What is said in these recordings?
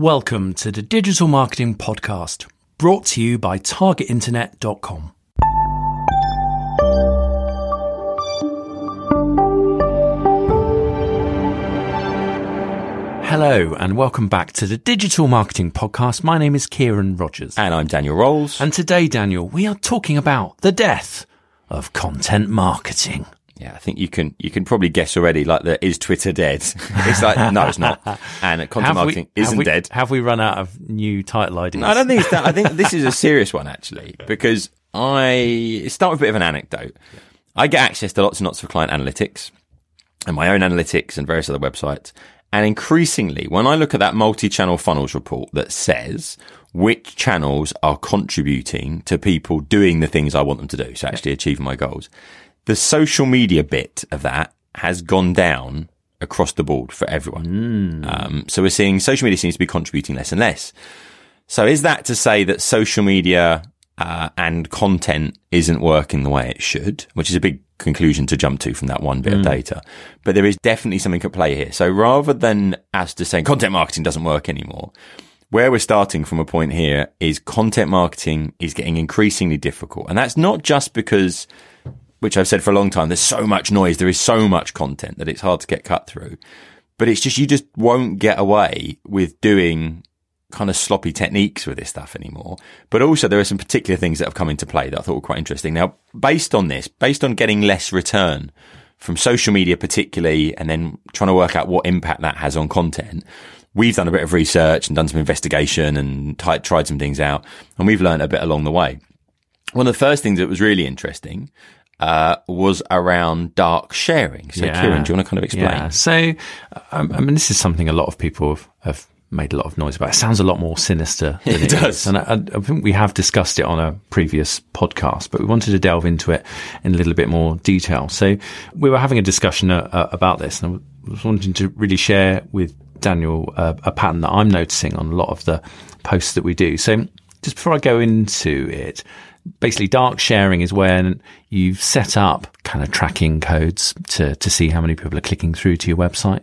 Welcome to the Digital Marketing Podcast, brought to you by TargetInternet.com. Hello, and welcome back to the Digital Marketing Podcast. My name is Ciaran Rogers. And I'm Daniel Rowles. And today, Daniel, we are talking about the death of content marketing. Yeah, I think you can you can probably guess already. Like, the, is Twitter dead? It's like no, it's not. And content marketing we, isn't have we, dead. Have we run out of new title ideas? No, I don't think it's that. I think this is a serious one actually because I start with a bit of an anecdote. I get access to lots and lots of client analytics and my own analytics and various other websites. And increasingly, when I look at that multi-channel funnels report that says which channels are contributing to people doing the things I want them to do, so actually achieving my goals, the social media bit of that has gone down across the board for everyone. Um, so we're seeing social media seems to be contributing less and less. So is that to say that social media uh, and content isn't working the way it should, which is a big conclusion to jump to from that one bit of data. But there is definitely something at play here. So rather than as to saying content marketing doesn't work anymore, where we're starting from a point here is content marketing is getting increasingly difficult. And that's not just because, which I've said for a long time, there's so much noise, there is so much content that it's hard to get cut through. But it's just, you just won't get away with doing kind of sloppy techniques with this stuff anymore. But also there are some particular things that have come into play that I thought were quite interesting. Now, based on this, based on getting less return from social media particularly, and then trying to work out what impact that has on content, we've done a bit of research and done some investigation and t- tried some things out, and we've learned a bit along the way. One of the first things that was really interesting uh, was around dark sharing. So, Yeah. Ciaran, do you want to kind of explain? Yeah. So, um, I mean, this is something a lot of people have, have made a lot of noise about. It sounds a lot more sinister than It it does. is. And I, I think we have discussed it on a previous podcast, but we wanted to delve into it in a little bit more detail. So we were having a discussion uh, uh, about this and I was wanting to really share with Daniel uh, a pattern that I'm noticing on a lot of the posts that we do. So just before I go into it, basically dark sharing is when you've set up kind of tracking codes to, to see how many people are clicking through to your website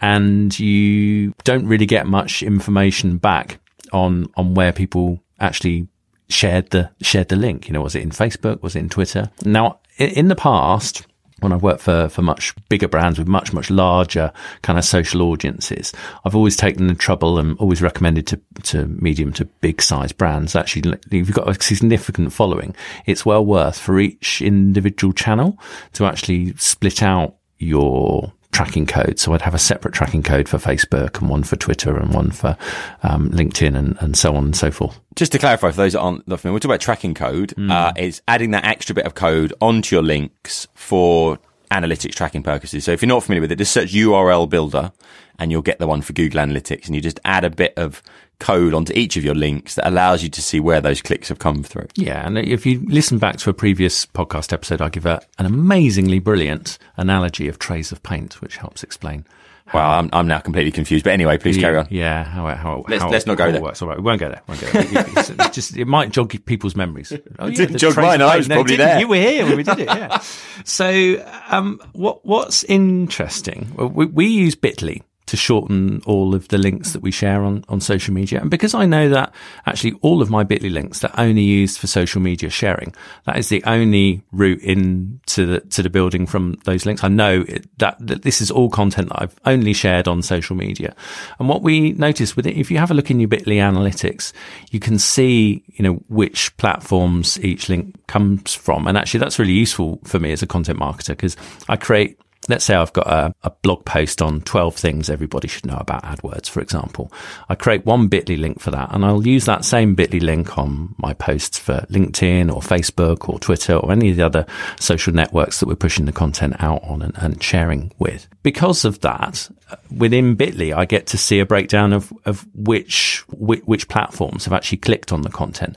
and you don't really get much information back on, on where people actually shared the, shared the link. You know, was it in Facebook? Was it in Twitter? Now, in the past, when I've worked for, for much bigger brands with much, much larger kind of social audiences, I've always taken the trouble and always recommended to, to medium to big size brands. Actually, if you've got a significant following, it's well worth for each individual channel to actually split out your tracking code. So I'd have a separate tracking code for Facebook and one for Twitter and one for um, LinkedIn and, and so on and so forth. Just to clarify for those that aren't familiar, we're talking about tracking code. Hmm. Uh, it's adding that extra bit of code onto your links for analytics tracking purposes. So if you're not familiar with it, just search URL builder and you'll get the one for Google Analytics and you just add a bit of code onto each of your links that allows you to see where those clicks have come through. Yeah, and if you listen back to a previous podcast episode, I give a, an amazingly brilliant analogy of trays of paint, which helps explain. Well, I'm, I'm now completely confused, but anyway, please carry on. Yeah, how how Let's- how let's not go there. Works. All right, we won't go there. Won't go there. It's- it's just it might jog people's memories. Oh, yeah, didn't jog mine, I was No, probably there. You were here when we did it. Yeah. so, um, what what's interesting? Well, we, we use Bitly to shorten all of the links that we share on, on social media. And because I know that actually all of my Bitly links are only used for social media sharing, that is the only route into the, to the building from those links. I know it, that, that this is all content that I've only shared on social media. And what we notice with it, if you have a look in your Bitly analytics, you can see, you know, which platforms each link comes from. And actually that's really useful for me as a content marketer because I create let's say I've got a, a blog post on 12 things everybody should know about AdWords, for example. I create one bit.ly link for that and I'll use that same bit.ly link on my posts for LinkedIn or Facebook or Twitter or any of the other social networks that we're pushing the content out on and, and sharing with. Because of that, uh, within Bitly, I get to see a breakdown of, of which, which, which platforms have actually clicked on the content.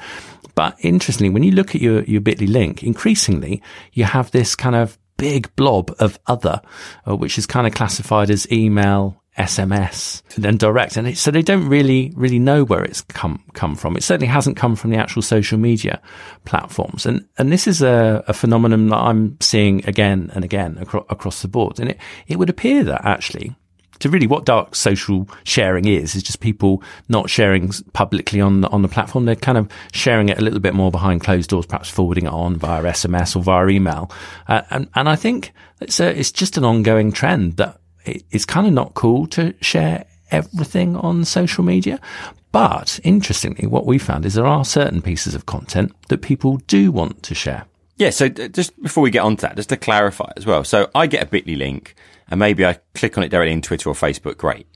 But interestingly, when you look at your, your Bitly link, increasingly you have this kind of big blob of other, uh, which is kind of classified as email, SMS, and then direct. And it, so they don't really, really know where it's come, come from. It certainly hasn't come from the actual social media platforms. And, and this is a, a phenomenon that I'm seeing again and again acro- across the board. And it, it would appear that actually to really what dark social sharing is is just people not sharing publicly on the, on the platform. They're kind of sharing it a little bit more behind closed doors, perhaps forwarding it on via SMS or via email. Uh, and and I think it's a, it's just an ongoing trend that it, it's kind of not cool to share everything on social media. But interestingly, what we found is there are certain pieces of content that people do want to share. Yeah, so just before we get on to that, just to clarify as well. So I get a bit.ly link and maybe I click on it directly in Twitter or Facebook. Great.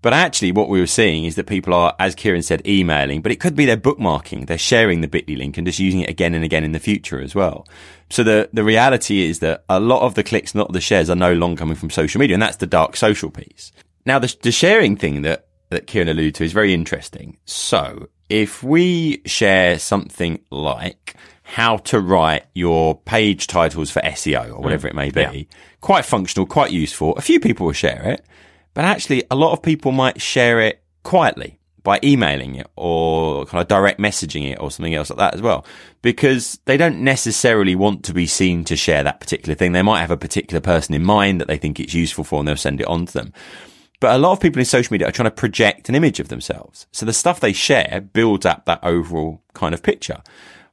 But actually what we were seeing is that people are, as Ciaran said, emailing, but it could be they're bookmarking. They're sharing the bit.ly link and just using it again and again in the future as well. So the, the reality is that a lot of the clicks, not the shares are no longer coming from social media. And that's the dark social piece. Now the, the sharing thing that, that Ciaran alluded to is very interesting. So if we share something like, how to write your page titles for SEO or whatever mm. it may be. Yeah. Quite functional, quite useful. A few people will share it, but actually a lot of people might share it quietly by emailing it or kind of direct messaging it or something else like that as well, because they don't necessarily want to be seen to share that particular thing. They might have a particular person in mind that they think it's useful for and they'll send it on to them. But a lot of people in social media are trying to project an image of themselves. So the stuff they share builds up that overall kind of picture.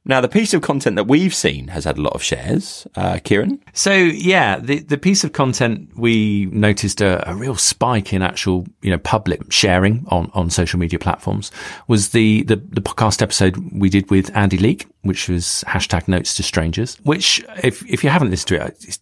Now, the piece of content that we've seen has had a lot of shares. Uh, Ciaran? So, yeah, the, the piece of content we noticed a, a, real spike in actual, you know, public sharing on, on social media platforms was the, the, the podcast episode we did with Andy Leek, which was hashtag notes to strangers, which if, if you haven't listened to it,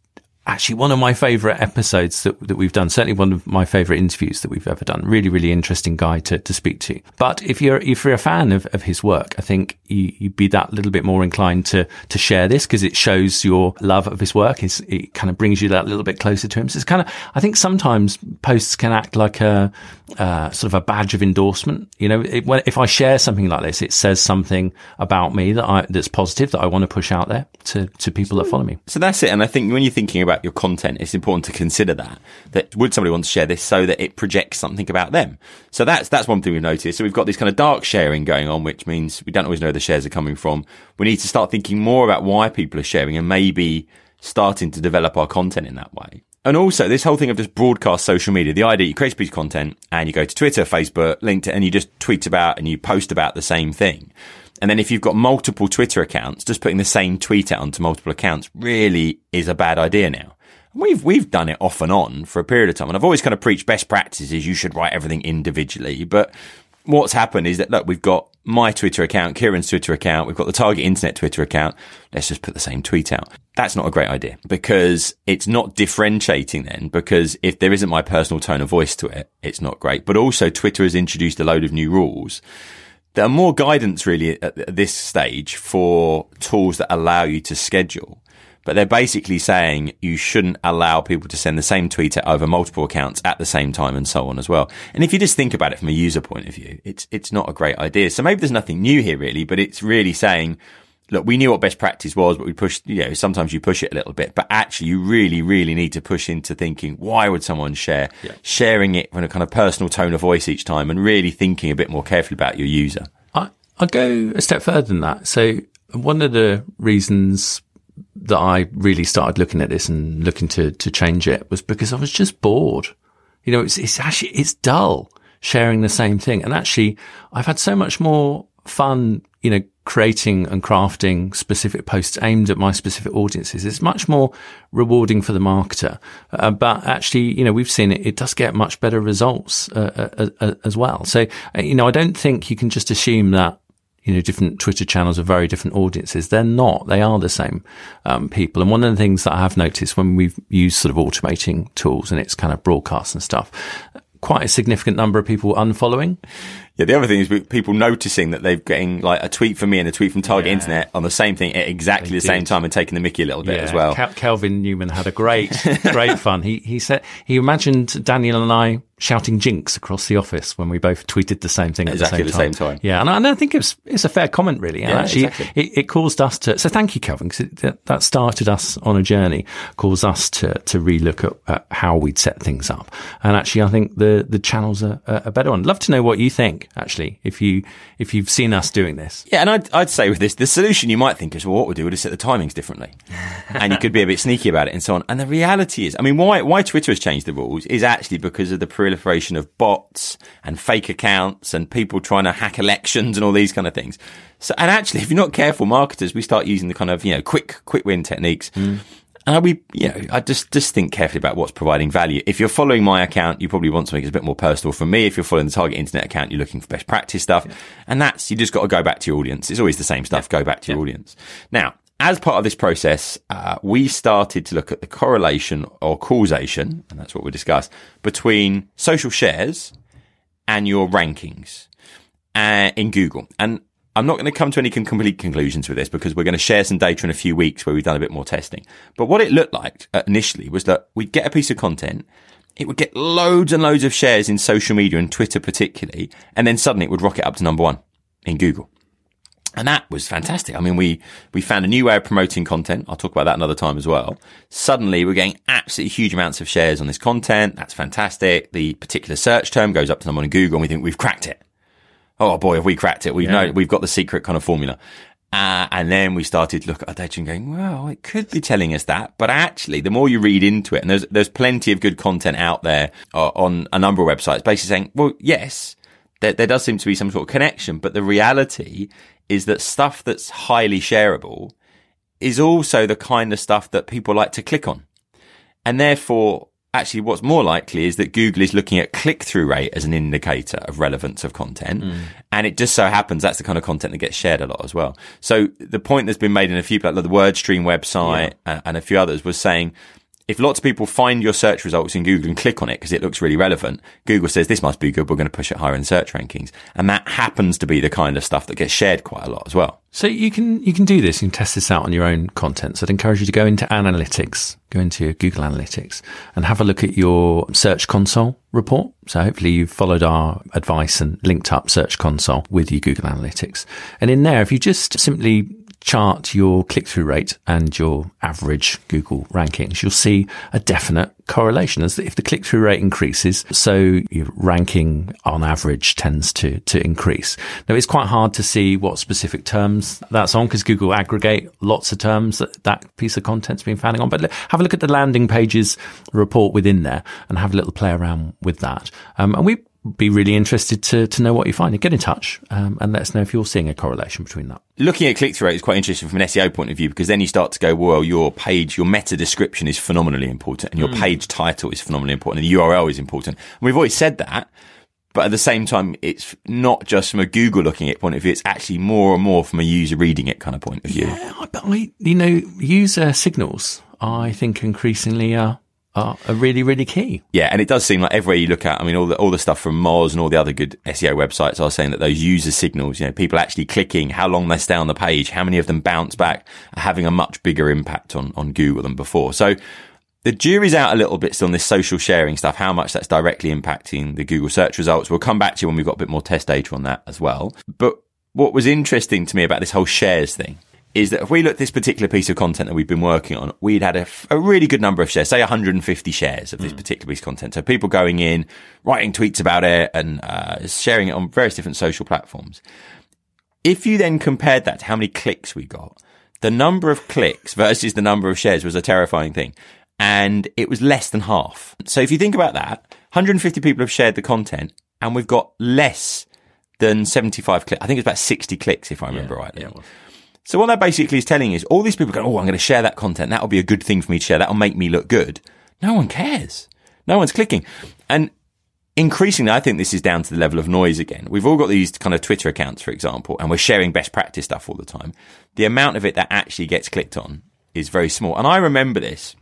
actually one of my favorite episodes that, that we've done. Certainly one of my favorite interviews that we've ever done. Really, really interesting guy to, to speak to. But if you're, if you're a fan of, of his work, I think you, would be that little bit more inclined to, to share this because it shows your love of his work. It's, it kind of brings you that little bit closer to him. So it's kind of, I think sometimes posts can act like a, uh, sort of a badge of endorsement. You know, it, when, if I share something like this, it says something about me that I, that's positive that I want to push out there to, to people that follow me. So that's it. And I think when you're thinking about your content, it's important to consider that, that would somebody want to share this so that it projects something about them? So that's, that's one thing we've noticed. So we've got this kind of dark sharing going on, which means we don't always know where the shares are coming from. We need to start thinking more about why people are sharing and maybe starting to develop our content in that way. And also this whole thing of just broadcast social media, the idea you create a piece of content and you go to Twitter, Facebook, LinkedIn, and you just tweet about and you post about the same thing. And then if you've got multiple Twitter accounts, just putting the same tweet out onto multiple accounts really is a bad idea now. We've we've done it off and on for a period of time, and I've always kind of preached best practices. You should write everything individually, but what's happened is that look, we've got my Twitter account, Ciaran's Twitter account, we've got the Target Internet Twitter account. Let's just put the same tweet out. That's not a great idea because it's not differentiating then because if there isn't my personal tone of voice to it, it's not great. But also Twitter has introduced a load of new rules. There are more guidance really at this stage for tools that allow you to schedule but they're basically saying you shouldn't allow people to send the same tweet over multiple accounts at the same time and so on as well. And if you just think about it from a user point of view, it's, it's not a great idea. So maybe there's nothing new here really, but it's really saying, look, we knew what best practice was, but we pushed, you know, sometimes you push it a little bit, but actually you really, really need to push into thinking, why would someone share? Yeah. Sharing it in a kind of personal tone of voice each time and really thinking a bit more carefully about your user. I, I'll go a step further than that. So one of the reasons that I really started looking at this and looking to, to change it was because I was just bored. You know, it's, it's actually, it's dull sharing the same thing. And actually, I've had so much more fun, you know, creating and crafting specific posts aimed at my specific audiences. It's much more rewarding for the marketer. Uh, but actually, you know, we've seen it, it does get much better results uh, uh, uh as well. So, uh, you know, I don't think you can just assume that you know, different Twitter channels are very different audiences. They're not. They are the same um, people. And one of the things that I have noticed when we've used sort of automating tools and it's kind of broadcast and stuff, quite a significant number of people unfollowing. Yeah, the other thing is people noticing that they're getting like a tweet from me and a tweet from Target yeah. Internet on the same thing at exactly the same time and taking the Mickey a little bit yeah. as well. Kelvin Newman had a great, great fun. He he said he imagined Daniel and I shouting jinx across the office when we both tweeted the same thing at exactly the same, the time. time. Yeah, and I, and I think it's it's a fair comment, really. And Yeah, actually, exactly. it, it caused us to. So thank you, Kelvin, because that, that started us on a journey, caused us to to relook at, at how we'd set things up. And actually, I think the the channel's a, a better one. Love to know what you think. Actually, if you if you've seen us doing this. Yeah, and I'd, I'd say with this, the solution you might think is, well, what we'll do is set the timings differently. and you could be a bit sneaky about it and so on. And the reality is, I mean, why, why Twitter has changed the rules is actually because of the proliferation of bots and fake accounts and people trying to hack elections and all these kind of things. So, and actually, if you're not careful, marketers, we start using the kind of, you know, quick, quick win techniques. Mm. And we, you know, I just, just think carefully about what's providing value. If you're following my account, you probably want something that's a bit more personal from me. If you're following the target internet account, you're looking for best practice stuff. And that's, you just got to go back to your audience. It's always the same stuff. Go back to your audience. Now, as part of this process, uh, we started to look at the correlation or causation, and that's what we discussed, between social shares and your rankings uh, in Google. And I'm not going to come to any complete conclusions with this because we're going to share some data in a few weeks where we've done a bit more testing. But what it looked like uh, initially was that we'd get a piece of content. It would get loads and loads of shares in social media and Twitter particularly. And then suddenly it would rocket up to number one in Google. And that was fantastic. I mean, we, we found a new way of promoting content. I'll talk about that another time as well. Suddenly we're getting absolutely huge amounts of shares on this content. That's fantastic. The particular search term goes up to number one in Google and we think we've cracked it. Oh boy, have we cracked it. We Yeah. know we've got the secret kind of formula. Uh, and then we started to look at our data and going, well, it could be telling us that. But actually, the more you read into it, and there's, there's plenty of good content out there uh, on a number of websites basically saying, well, yes, there, there does seem to be some sort of connection, but the reality is that stuff that's highly shareable is also the kind of stuff that people like to click on. And therefore, actually what's more likely is that Google is looking at click through rate as an indicator of relevance of content. Mm. And it just so happens that's the kind of content that gets shared a lot as well. So the point that's been made in a few, like the WordStream website and, and a few others was saying, if lots of people find your search results in Google and click on it because it looks really relevant, Google says this must be good. We're going to push it higher in search rankings. And that happens to be the kind of stuff that gets shared quite a lot as well. So you can you can do this. You can test this out on your own content. So I'd encourage you to go into analytics, go into your Google Analytics, and have a look at your Search Console report. So hopefully you've followed our advice and linked up Search Console with your Google Analytics. And in there, if you just simply chart your click through rate and your average Google rankings, you'll see a definite correlation as if the click through rate increases, so your ranking on average tends to, to increase. Now it's quite hard to see what specific terms that's on because Google aggregate lots of terms that that piece of content's been founding on. But have a look at the landing pages report within there and have a little play around with that. Um, and we be really interested to, to know what you find. Get in touch um, and let us know if you're seeing a correlation between that. looking at click through rate is quite interesting from an SEO point of view because then you start to go, well, your page, your meta description is phenomenally important and your page title is phenomenally important and the URL is important. And we've always said that. But at the same time, it's not just from a Google looking at point of view. It's actually more and more from a user reading it kind of point of view. Yeah, but I, you know, user signals, I think increasingly are, are, are really, really key. Yeah, and it does seem like everywhere you look at, I mean, all the all the stuff from Moz and all the other good SEO websites are saying that those user signals, you know, people actually clicking, how long they stay on the page, how many of them bounce back, are having a much bigger impact on on Google than before. So the jury's out a little bit still on this social sharing stuff, how much that's directly impacting the Google search results. We'll come back to you when we've got a bit more test data on that as well. But what was interesting to me about this whole shares thing is that if we look at this particular piece of content that we've been working on, we'd had a, f- a really good number of shares, say 150 shares of this particular piece of content. So people going in, writing tweets about it and uh, sharing it on various different social platforms. If you then compared that to how many clicks we got, the number of clicks versus the number of shares was a terrifying thing. And it was less than half. So if you think about that, 150 people have shared the content and we've got less than 75 clicks. I think it's about 60 clicks if I remember rightly. So what that basically is telling is all these people go, Oh, I'm going to share that content. That'll be a good thing for me to share. That'll make me look good. No one cares. No one's clicking. And increasingly, I think this is down to the level of noise again. We've all got these kind of Twitter accounts, for example, and we're sharing best practice stuff all the time. The amount of it that actually gets clicked on is very small. And I remember this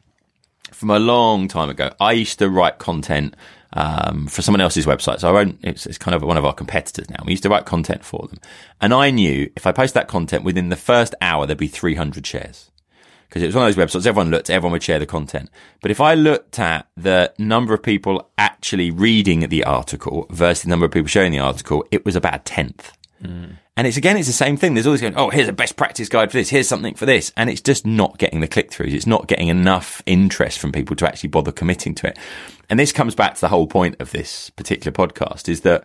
from a long time ago. I used to write content um, for someone else's website. So I won't, it's, it's kind of one of our competitors now. We used to write content for them. And I knew if I post that content within the first hour, there'd be 300 shares. because it was one of those websites everyone looked, everyone would share the content. But if I looked at the number of people actually reading the article versus the number of people sharing the article, it was about a tenth. And it's again, it's the same thing. There's always going, oh, here's a best practice guide for this. Here's something for this. And it's just not getting the click throughs. It's not getting enough interest from people to actually bother committing to it. And this comes back to the whole point of this particular podcast is that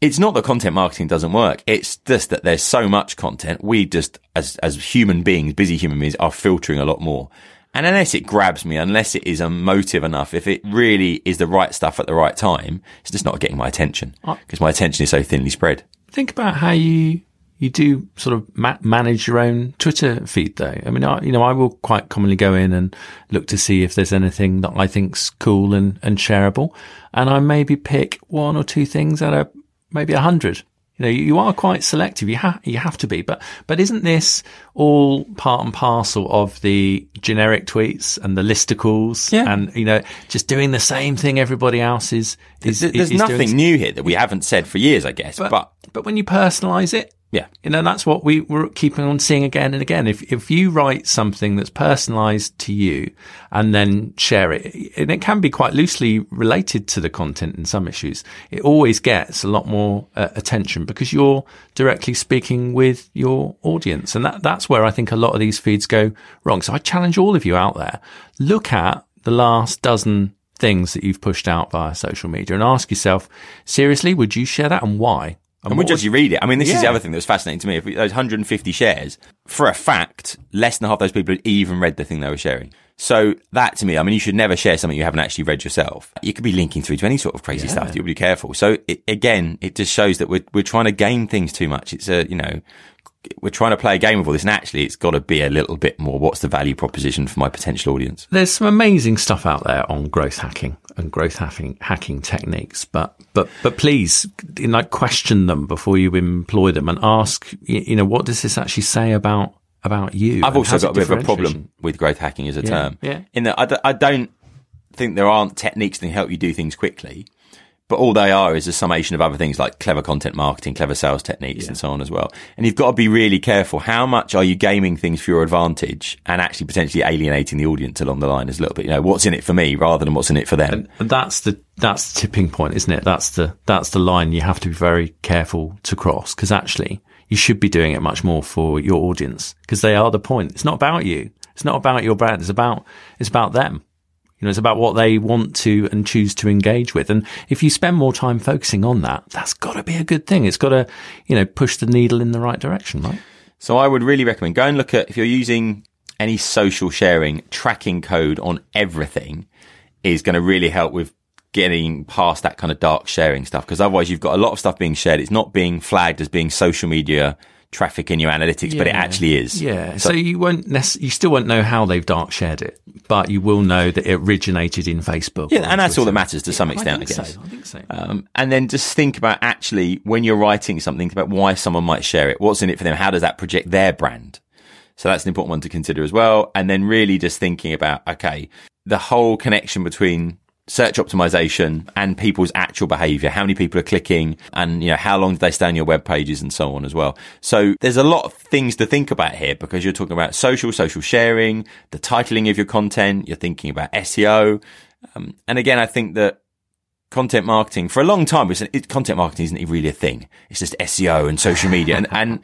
it's not that content marketing doesn't work. It's just that there's so much content. We just, as, as human beings, busy human beings, are filtering a lot more. And unless it grabs me, unless it is emotive enough, if it really is the right stuff at the right time, it's just not getting my attention because my attention is so thinly spread. Think about how you you do sort of ma- manage your own Twitter feed, though. I mean, I, you know, I will quite commonly go in and look to see if there's anything that I think's cool and and shareable, and I maybe pick one or two things out of maybe a hundred. You know, you are quite selective. You have you have to be, but but isn't this all part and parcel of the generic tweets and the listicles? Yeah. and you know, just doing the same thing everybody else is. is There's is doing. nothing new here that we haven't said for years, I guess. But, but when you personalize it, yeah, you know, that's what we were keeping on seeing again and again. If, if you write something that's personalized to you and then share it, and it can be quite loosely related to the content in some issues, it always gets a lot more uh, attention because you're directly speaking with your audience. And that, that's where I think a lot of these feeds go wrong. So I challenge all of you out there, look at the last dozen things that you've pushed out via social media and ask yourself, seriously, would you share that and why? And we what just you read it. I mean, this is the other thing that was fascinating to me. If we, those 150 shares, for a fact, less than half those people had even read the thing they were sharing. So that to me, I mean, you should never share something you haven't actually read yourself. You could be linking through to any sort of crazy stuff. You've got to be careful. So it, again, it just shows that we're, we're trying to game things too much. It's a, you know, we're trying to play a game with all this and actually it's got to be a little bit more. What's the value proposition for my potential audience? there's some amazing stuff out there on growth hacking and growth hacking hacking techniques, but but but please, you know, question them before you employ them and ask, you know, what does this actually say about about you? I've also got a bit of a problem with growth hacking as a term. yeah. In that I, d- I don't think there aren't techniques that can help you do things quickly, but all they are is a summation of other things like clever content marketing, clever sales techniques, and so on as well. And you've got to be really careful. How much are you gaming things for your advantage and actually potentially alienating the audience along the line as a little bit? You know, what's in it for me rather than what's in it for them. And that's the that's the tipping point, isn't it? That's the that's the line you have to be very careful to cross because actually you should be doing it much more for your audience because they are the point. It's not about you. It's not about your brand. It's about it's about them. You know, it's about what they want to and choose to engage with. And if you spend more time focusing on that, that's got to be a good thing. It's got to, you know, push the needle in the right direction, right? So I would really recommend go and look at if you're using any social sharing tracking code on everything is going to really help with getting past that kind of dark sharing stuff because otherwise you've got a lot of stuff being shared. It's not being flagged as being social media traffic in your analytics, but it actually is. Yeah. So, you won't nec- you still won't know how they've dark shared it, but you will know that it originated in Facebook. Yeah, and that's all that matters to some extent, I, I think guess. so. I think so. Um, and then just think about actually when you're writing something about why someone might share it. What's in it for them? How does that project their brand? So that's an important one to consider as well. And then really just thinking about, okay, the whole connection between search optimization and people's actual behavior. How many people are clicking and, you know, how long do they stay on your web pages and so on as well. So there's a lot of things to think about here because you're talking about social, social sharing, the titling of your content. You're thinking about SEO. Um, and again, I think that content marketing for a long time was it, content marketing isn't really a thing. It's just SEO and social media. and, and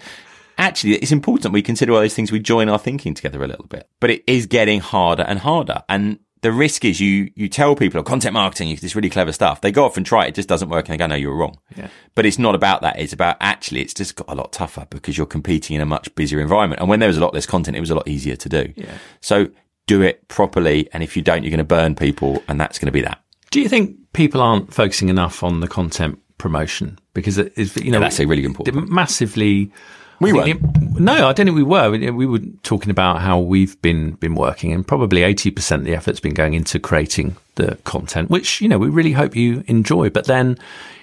actually it's important we consider all those things. We join our thinking together a little bit, but it is getting harder and harder. And the risk is you, you tell people oh, content marketing is this really clever stuff. They go off and try it. It just doesn't work and they go, no, you were wrong. Yeah. But it's not about that. It's about actually, it's just got a lot tougher because you're competing in a much busier environment. And when there was a lot less content, it was a lot easier to do. Yeah. So do it properly. And if you don't, you're going to burn people and that's going to be that. Do you think people aren't focusing enough on the content promotion because it is you know that's a really important massively. We were. no, I don't think we were. We, we were talking about how we've been been working, and probably eighty percent of the effort's been going into creating the content, which you know we really hope you enjoy. But then,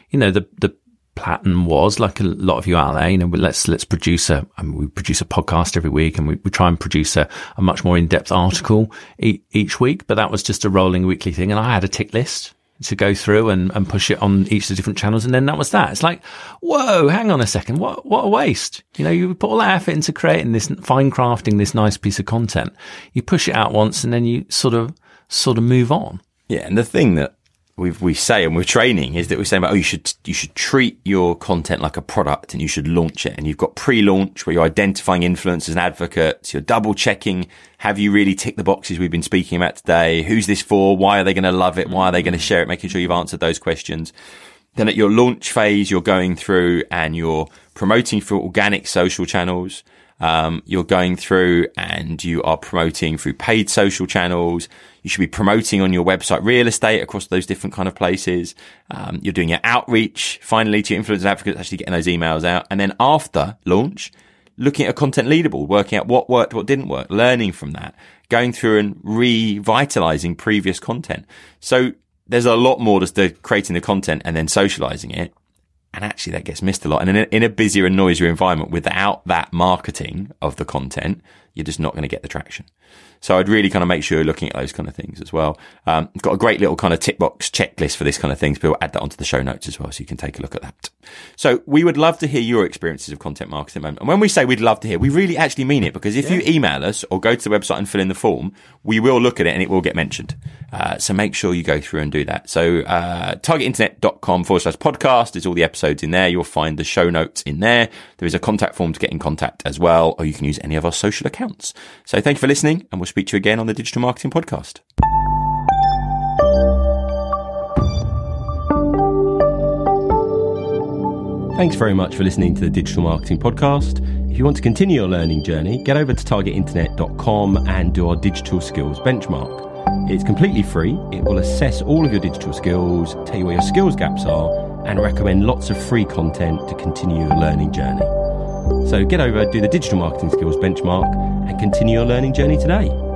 you know, the the pattern was like a lot of you out there. You know, let's let's produce a. I mean, we produce a podcast every week, and we, we try and produce a, a much more in depth article e- each week. But that was just a rolling weekly thing, and I had a tick list. To go through and, and push it on each of the different channels. And then that was that. It's like, whoa, hang on a second. What, what a waste. You know, you put all that effort into creating this fine crafting, this nice piece of content. You push it out once and then you sort of, sort of move on. Yeah. And the thing that we we say and we're training is that we're saying about, oh, you should, you should treat your content like a product and you should launch it. And you've got pre-launch where you're identifying influencers and advocates. You're double checking. Have you really ticked the boxes we've been speaking about today? Who's this for? Why are they going to love it? Why are they going to mm. share it? Making sure you've answered those questions. Then at your launch phase, you're going through and you're promoting through organic social channels. Um, you're going through and you are promoting through paid social channels. You should be promoting on your website real estate across those different kind of places. Um, you're doing your outreach finally to your influencers advocates, actually getting those emails out. And then after launch, looking at a content leaderboard, working out what worked, what didn't work, learning from that, going through and revitalizing previous content. So there's a lot more just to creating the content and then socializing it. And actually that gets missed a lot. And in a, in a busier and noisier environment without that marketing of the content, you're just not going to get the traction. So I'd really kind of make sure you're looking at those kind of things as well. Um, got a great little kind of tick box checklist for this kind of things, but we'll add that onto the show notes as well. So you can take a look at that. So we would love to hear your experiences of content marketing. Moment. And when we say we'd love to hear, we really actually mean it because if yeah. you email us or go to the website and fill in the form, we will look at it and it will get mentioned. Uh, so make sure you go through and do that. So, uh, targetinternet.com forward slash podcast is all the episodes in there. You'll find the show notes in there. There is a contact form to get in contact as well, or you can use any of our social accounts. So thank you for listening and we'll speak to you again on the Digital Marketing Podcast. Thanks very much for listening to the Digital Marketing Podcast. If you want to continue your learning journey, get over to targetinternet.com and do our digital skills benchmark. It's completely free. It will assess all of your digital skills, tell you where your skills gaps are, and recommend lots of free content to continue your learning journey. So get over, do the digital marketing skills benchmark, and continue your learning journey today.